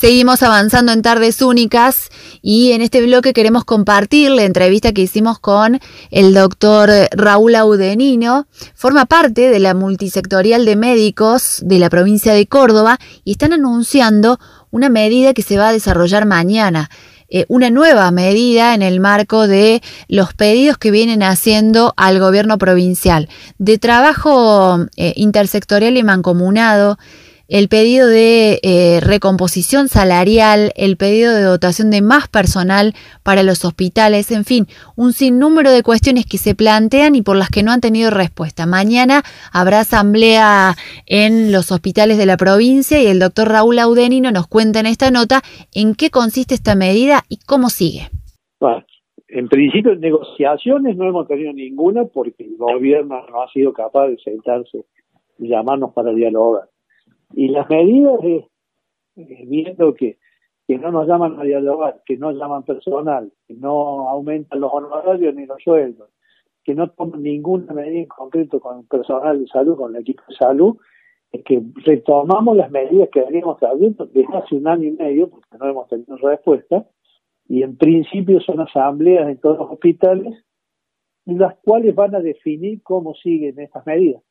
Seguimos avanzando en Tardes Únicas y en este bloque queremos compartir la entrevista que hicimos con el doctor Raúl Audenino. Forma parte de la multisectorial de médicos de la provincia de Córdoba y están anunciando una medida que se va a desarrollar mañana. Eh, una nueva medida en el marco de los pedidos que vienen haciendo al gobierno provincial de trabajo eh, intersectorial y mancomunado el pedido de eh, recomposición salarial, el pedido de dotación de más personal para los hospitales, en fin, un sinnúmero de cuestiones que se plantean y por las que no han tenido respuesta. Mañana habrá asamblea en los hospitales de la provincia y el doctor Raúl Audenino nos cuenta en esta nota en qué consiste esta medida y cómo sigue. En principio, negociaciones no hemos tenido ninguna porque el gobierno no ha sido capaz de sentarse y llamarnos para dialogar y las medidas de viendo que, que no nos llaman a dialogar, que no llaman personal, que no aumentan los honorarios ni los sueldos, que no toman ninguna medida en concreto con el personal de salud, con el equipo de salud, es que retomamos las medidas que veníamos trayendo desde hace un año y medio, porque no hemos tenido respuesta, y en principio son asambleas en todos los hospitales, las cuales van a definir cómo siguen estas medidas.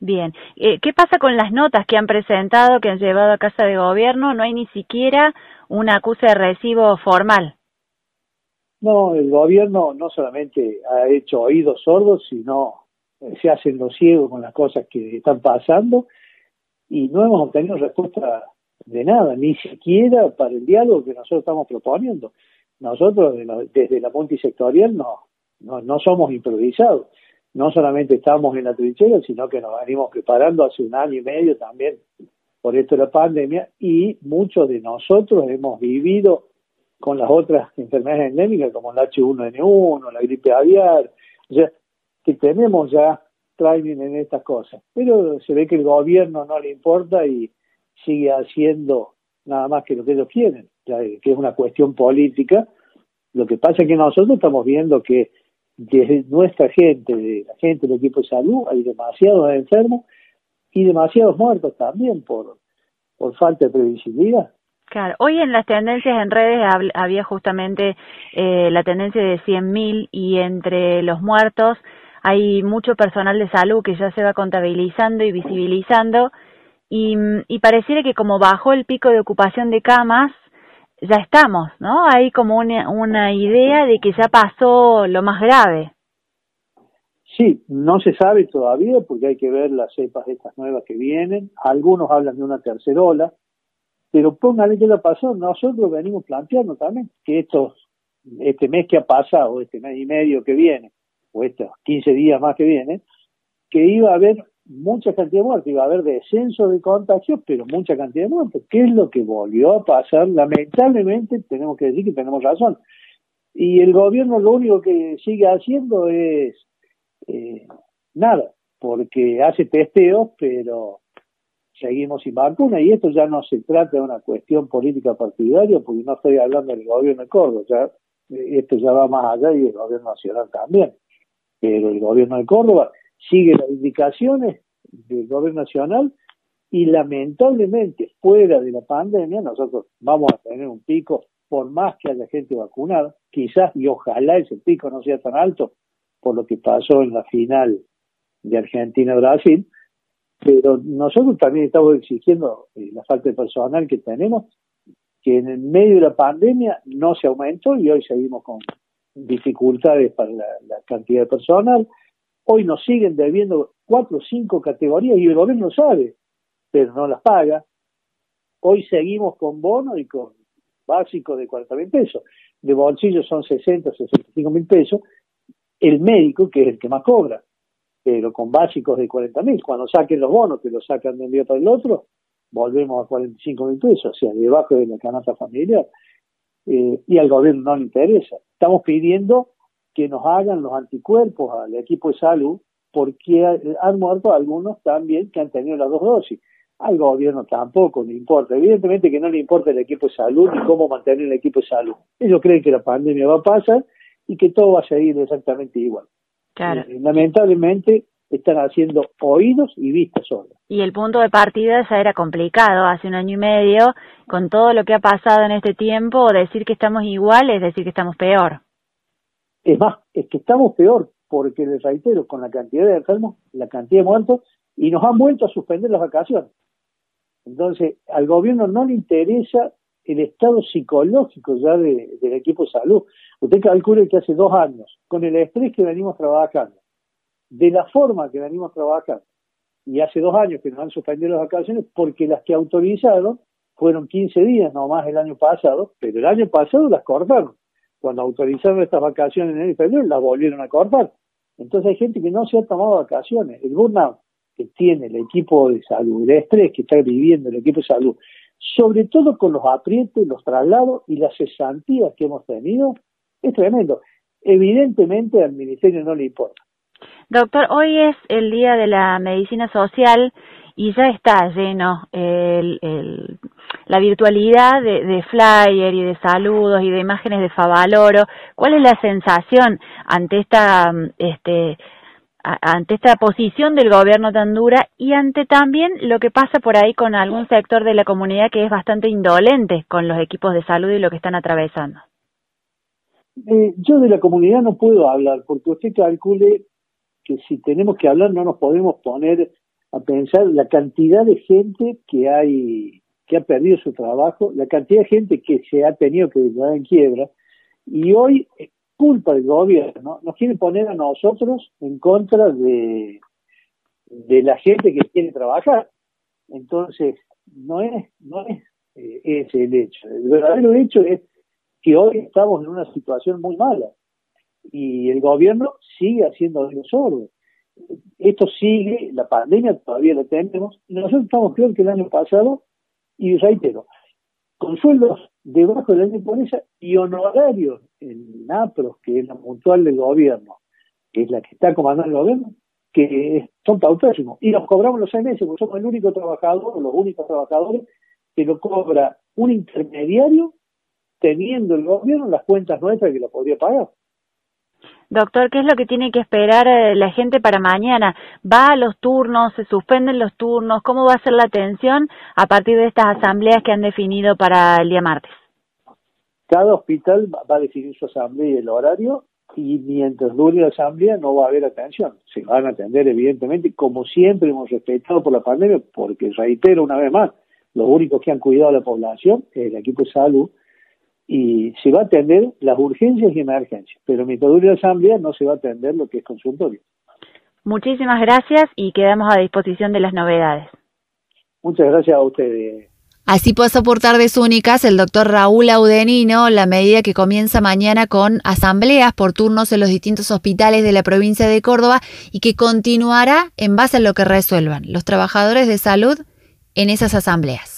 Bien, eh, ¿qué pasa con las notas que han presentado, que han llevado a Casa de Gobierno? No hay ni siquiera una acusa de recibo formal. No, el gobierno no solamente ha hecho oídos sordos, sino eh, se hacen los ciegos con las cosas que están pasando y no hemos obtenido respuesta de nada, ni siquiera para el diálogo que nosotros estamos proponiendo. Nosotros desde la multisectorial no, no, no somos improvisados no solamente estamos en la trinchera, sino que nos venimos preparando hace un año y medio también por esto de la pandemia y muchos de nosotros hemos vivido con las otras enfermedades endémicas como el H1N1, la gripe aviar, o sea, que tenemos ya training en estas cosas. Pero se ve que el gobierno no le importa y sigue haciendo nada más que lo que ellos quieren, que es una cuestión política. Lo que pasa es que nosotros estamos viendo que de nuestra gente, de la gente del equipo de salud, hay demasiados enfermos y demasiados muertos también por, por falta de previsibilidad. Claro, hoy en las tendencias en redes había justamente eh, la tendencia de 100.000 y entre los muertos hay mucho personal de salud que ya se va contabilizando y visibilizando y, y pareciera que como bajó el pico de ocupación de camas, ya estamos, ¿no? Hay como una, una idea de que ya pasó lo más grave. Sí, no se sabe todavía porque hay que ver las cepas estas nuevas que vienen. Algunos hablan de una tercera ola, pero póngale que la pasó. Nosotros venimos planteando también que estos, este mes que ha pasado, este mes y medio que viene, o estos 15 días más que vienen, que iba a haber mucha cantidad de muertes, iba a haber descenso de contagios, pero mucha cantidad de muertes. ¿Qué es lo que volvió a pasar? Lamentablemente, tenemos que decir que tenemos razón. Y el gobierno lo único que sigue haciendo es eh, nada, porque hace testeos, pero seguimos sin vacuna. Y esto ya no se trata de una cuestión política partidaria, porque no estoy hablando del gobierno de Córdoba, ya, esto ya va más allá y el gobierno nacional también. Pero el gobierno de Córdoba sigue las indicaciones del gobierno nacional y lamentablemente fuera de la pandemia nosotros vamos a tener un pico por más que haya gente vacunada, quizás y ojalá ese pico no sea tan alto por lo que pasó en la final de Argentina-Brasil, pero nosotros también estamos exigiendo eh, la falta de personal que tenemos, que en el medio de la pandemia no se aumentó y hoy seguimos con dificultades para la, la cantidad de personal, Hoy nos siguen debiendo cuatro o cinco categorías y el gobierno sabe, pero no las paga. Hoy seguimos con bono y con básico de 40 mil pesos. De bolsillo son 60, 65 mil pesos. El médico, que es el que más cobra, pero con básicos de 40 mil. Cuando saquen los bonos, que los sacan de un día para el otro, volvemos a 45 mil pesos, o sea, debajo de la canasta familiar. Eh, y al gobierno no le interesa. Estamos pidiendo que nos hagan los anticuerpos al equipo de salud, porque han muerto algunos también que han tenido las dos dosis. Al gobierno tampoco le importa. Evidentemente que no le importa el equipo de salud ni cómo mantener el equipo de salud. Ellos creen que la pandemia va a pasar y que todo va a seguir exactamente igual. Claro. Eh, lamentablemente están haciendo oídos y vistas solas. Y el punto de partida ya era complicado hace un año y medio, con todo lo que ha pasado en este tiempo, decir que estamos igual es decir que estamos peor. Es más, es que estamos peor, porque les reitero, con la cantidad de enfermos, la cantidad de muertos, y nos han vuelto a suspender las vacaciones. Entonces, al gobierno no le interesa el estado psicológico ya del equipo de salud. Usted calcule que hace dos años, con el estrés que venimos trabajando, de la forma que venimos trabajando, y hace dos años que nos han suspendido las vacaciones, porque las que autorizaron fueron 15 días nomás el año pasado, pero el año pasado las cortaron. Cuando autorizaron estas vacaciones en el febrero, las volvieron a cortar. Entonces hay gente que no se ha tomado vacaciones. El burnout que tiene el equipo de salud, el estrés que está viviendo el equipo de salud, sobre todo con los aprietos, los traslados y las cesantías que hemos tenido, es tremendo. Evidentemente al Ministerio no le importa. Doctor, hoy es el Día de la Medicina Social y ya está lleno el, la virtualidad de, de, flyer y de saludos y de imágenes de Favaloro. ¿Cuál es la sensación ante esta este, ante esta posición del gobierno tan dura y ante también lo que pasa por ahí con algún sector de la comunidad que es bastante indolente con los equipos de salud y lo que están atravesando. Eh, yo de la comunidad no puedo hablar porque usted calcule que si tenemos que hablar no nos podemos poner a pensar la cantidad de gente que hay que ha perdido su trabajo, la cantidad de gente que se ha tenido que declarar en quiebra y hoy culpa del gobierno, nos quiere poner a nosotros en contra de, de la gente que quiere trabajar. Entonces, no es, no es eh, ese el hecho. El verdadero hecho es que hoy estamos en una situación muy mala y el gobierno sigue haciendo algo sordo. Esto sigue, la pandemia todavía la tenemos, nosotros estamos peor que el año pasado, y reitero, con sueldos debajo de la ley pobreza y honorarios en NAPROS, que es la mutual del gobierno, que es la que está comandando el gobierno, que son pautísimos. Y los cobramos los seis meses, porque somos el único trabajador, los únicos trabajadores, que lo cobra un intermediario teniendo el gobierno las cuentas nuestras que lo podría pagar. Doctor, ¿qué es lo que tiene que esperar eh, la gente para mañana? ¿Va a los turnos? ¿Se suspenden los turnos? ¿Cómo va a ser la atención a partir de estas asambleas que han definido para el día martes? Cada hospital va a definir su asamblea y el horario y mientras dure la asamblea no va a haber atención. Se van a atender, evidentemente, como siempre hemos respetado por la pandemia, porque reitero una vez más, los únicos que han cuidado a la población es el equipo de salud y se va a atender las urgencias y emergencias, pero mientras dure la asamblea no se va a atender lo que es consultorio. Muchísimas gracias y quedamos a disposición de las novedades. Muchas gracias a ustedes. Así pasó por tardes únicas el doctor Raúl Audenino la medida que comienza mañana con asambleas por turnos en los distintos hospitales de la provincia de Córdoba y que continuará en base a lo que resuelvan los trabajadores de salud en esas asambleas.